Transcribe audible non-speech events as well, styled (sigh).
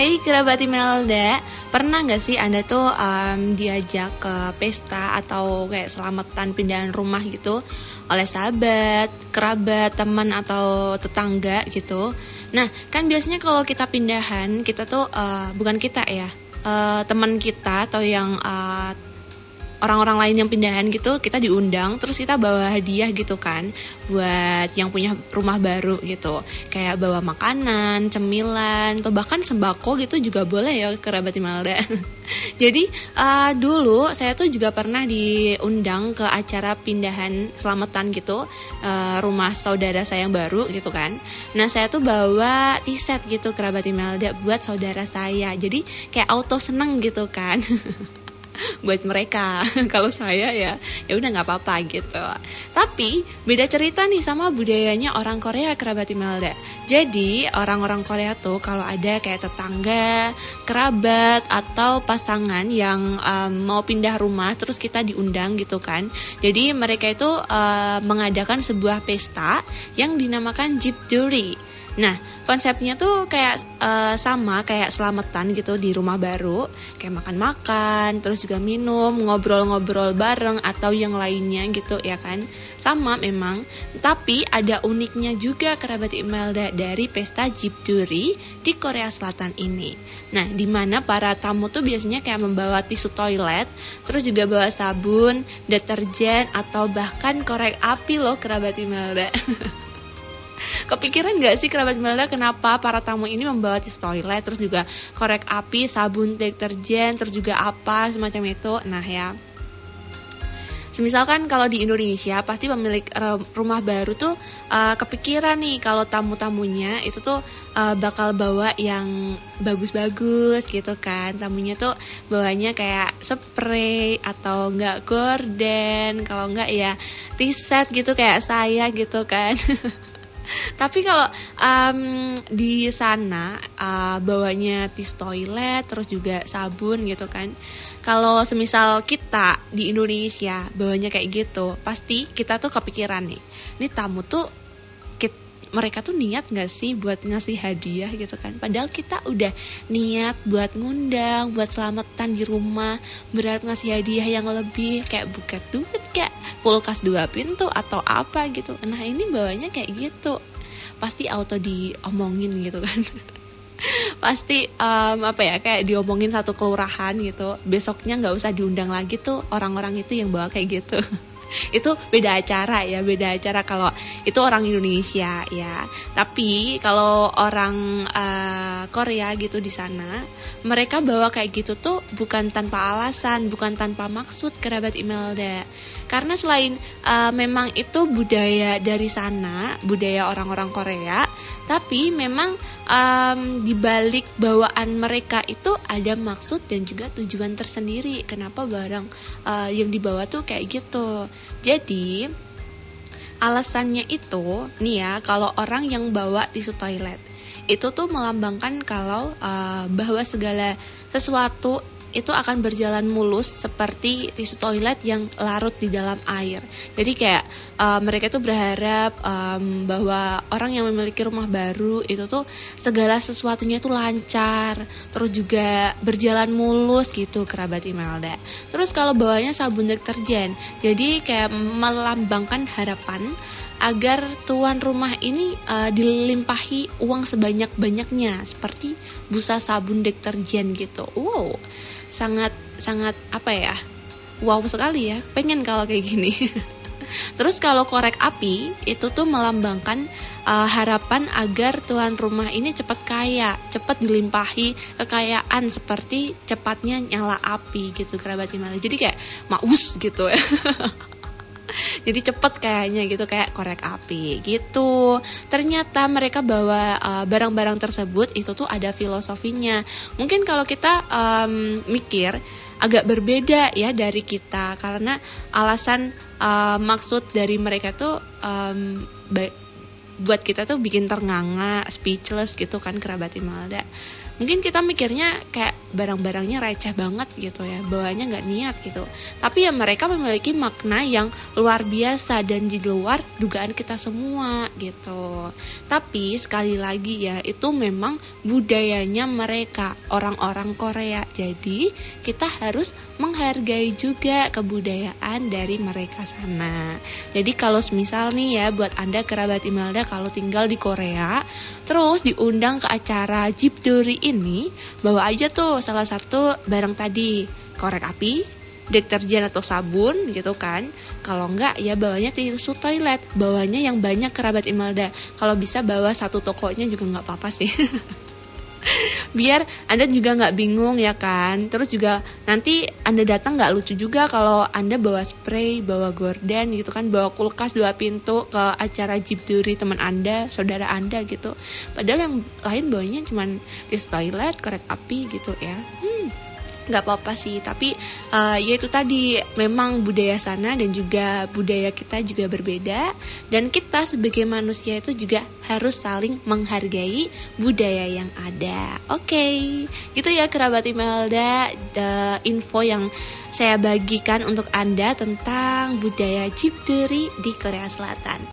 Hey kerabat Imelda, pernah nggak sih anda tuh um, diajak ke pesta atau kayak selamatan pindahan rumah gitu oleh sahabat, kerabat, teman atau tetangga gitu? Nah kan biasanya kalau kita pindahan kita tuh uh, bukan kita ya, uh, teman kita atau yang uh, orang-orang lain yang pindahan gitu kita diundang terus kita bawa hadiah gitu kan buat yang punya rumah baru gitu. Kayak bawa makanan cemilan atau bahkan sembako gitu juga boleh ya kerabat Imelda. (laughs) Jadi uh, dulu saya tuh juga pernah diundang ke acara pindahan selamatan gitu uh, rumah saudara saya yang baru gitu kan. Nah saya tuh bawa t-shirt gitu kerabat Imelda buat saudara saya. Jadi kayak auto seneng gitu kan (laughs) (laughs) buat mereka. (laughs) Kalau saya ya ya udah nggak apa-apa gitu. Tapi beda cerita nih sama budayanya orang Korea kerabat Imelda. Jadi orang-orang Korea tuh kalau ada kayak tetangga kerabat atau pasangan yang um, mau pindah rumah terus kita diundang gitu kan. Jadi mereka itu uh, mengadakan sebuah pesta yang dinamakan Jeep Juri Nah, konsepnya tuh kayak uh, sama kayak selamatan gitu di rumah baru, kayak makan-makan, terus juga minum, ngobrol-ngobrol bareng atau yang lainnya gitu ya kan. Sama memang, tapi ada uniknya juga kerabat Imelda dari pesta Jibduri di Korea Selatan ini. Nah, di mana para tamu tuh biasanya kayak membawa tisu toilet, terus juga bawa sabun, deterjen atau bahkan korek api loh kerabat Imelda. (laughs) Kepikiran gak sih kerabat Melda kenapa para tamu ini membawa tisu toilet terus juga korek api, sabun deterjen, terus juga apa semacam itu. Nah ya, Misalkan kalau di Indonesia pasti pemilik rumah baru tuh uh, kepikiran nih kalau tamu-tamunya itu tuh uh, bakal bawa yang bagus-bagus gitu kan. Tamunya tuh bawanya kayak spray atau enggak gorden, kalau enggak ya t-shirt gitu kayak saya gitu kan. (laughs) Tapi kalau um, di sana uh, bawanya tis toilet terus juga sabun gitu kan. Kalau semisal kita di Indonesia bawanya kayak gitu, pasti kita tuh kepikiran nih. Ini tamu tuh mereka tuh niat gak sih buat ngasih hadiah gitu kan? Padahal kita udah niat buat ngundang buat selamatan di rumah berharap ngasih hadiah yang lebih kayak buka duit kayak kulkas dua pintu atau apa gitu. Nah ini bawanya kayak gitu. Pasti auto diomongin gitu kan. (laughs) Pasti um, apa ya kayak diomongin satu kelurahan gitu. Besoknya nggak usah diundang lagi tuh orang-orang itu yang bawa kayak gitu (laughs) (laughs) itu beda acara ya beda acara kalau itu orang Indonesia ya. Tapi kalau orang uh, Korea gitu di sana mereka bawa kayak gitu tuh bukan tanpa alasan bukan tanpa maksud kerabat Imelda karena selain uh, memang itu budaya dari sana budaya orang-orang Korea tapi memang um, di balik bawaan mereka itu ada maksud dan juga tujuan tersendiri. Kenapa barang uh, yang dibawa tuh kayak gitu? Jadi alasannya itu nih ya kalau orang yang bawa tisu toilet itu tuh melambangkan kalau uh, bahwa segala sesuatu itu akan berjalan mulus seperti tisu toilet yang larut di dalam air. Jadi kayak uh, mereka itu berharap um, bahwa orang yang memiliki rumah baru itu tuh segala sesuatunya itu lancar, terus juga berjalan mulus gitu kerabat Imelda. Terus kalau bawahnya sabun deterjen, jadi kayak melambangkan harapan agar tuan rumah ini uh, dilimpahi uang sebanyak-banyaknya seperti busa sabun deterjen gitu. Wow sangat sangat apa ya wow sekali ya pengen kalau kayak gini (laughs) Terus kalau korek api itu tuh melambangkan uh, harapan agar tuan rumah ini cepat kaya, cepat dilimpahi kekayaan seperti cepatnya nyala api gitu kerabat Imali. Jadi kayak maus gitu ya. (laughs) jadi cepet kayaknya gitu kayak korek api gitu. Ternyata mereka bawa uh, barang-barang uh, tersebut itu tuh ada filosofinya. Mungkin kalau kita um, mikir agak berbeda ya dari kita. Karena alasan uh, maksud dari mereka tuh um, buat kita tuh bikin ternganga speechless gitu kan kerabat Imelda. Mungkin kita mikirnya kayak barang-barangnya receh banget gitu ya bawanya nggak niat gitu. Tapi ya mereka memiliki makna yang luar biasa dan di luar dugaan kita semua gitu. Tapi sekali lagi ya itu memang budayanya mereka orang-orang Korea. Jadi kita harus menghargai juga kebudayaan dari mereka sana. Jadi kalau misal nih ya buat anda kerabat Imelda kalau tinggal di Korea terus diundang ke acara Jeep Duri ini bawa aja tuh salah satu barang tadi korek api deterjen atau sabun gitu kan. Kalau enggak ya bawanya tisu toilet. Bawanya yang banyak kerabat Imelda. Kalau bisa bawa satu tokonya juga nggak apa-apa sih (laughs) biar anda juga nggak bingung ya kan? Terus juga nanti anda datang nggak lucu juga kalau anda bawa spray bawa gorden gitu kan bawa kulkas dua pintu ke acara jeep duri teman anda saudara anda gitu. Padahal yang lain bawanya cuman tisu toilet korek api gitu ya. hmm nggak apa-apa sih. Tapi uh, ya itu tadi memang budaya sana dan juga budaya kita juga berbeda. Dan kita sebagai manusia itu juga harus saling menghargai budaya yang ada. Oke. Okay. gitu ya kerabat Imelda. The info yang saya bagikan untuk anda tentang budaya Jipduri di Korea Selatan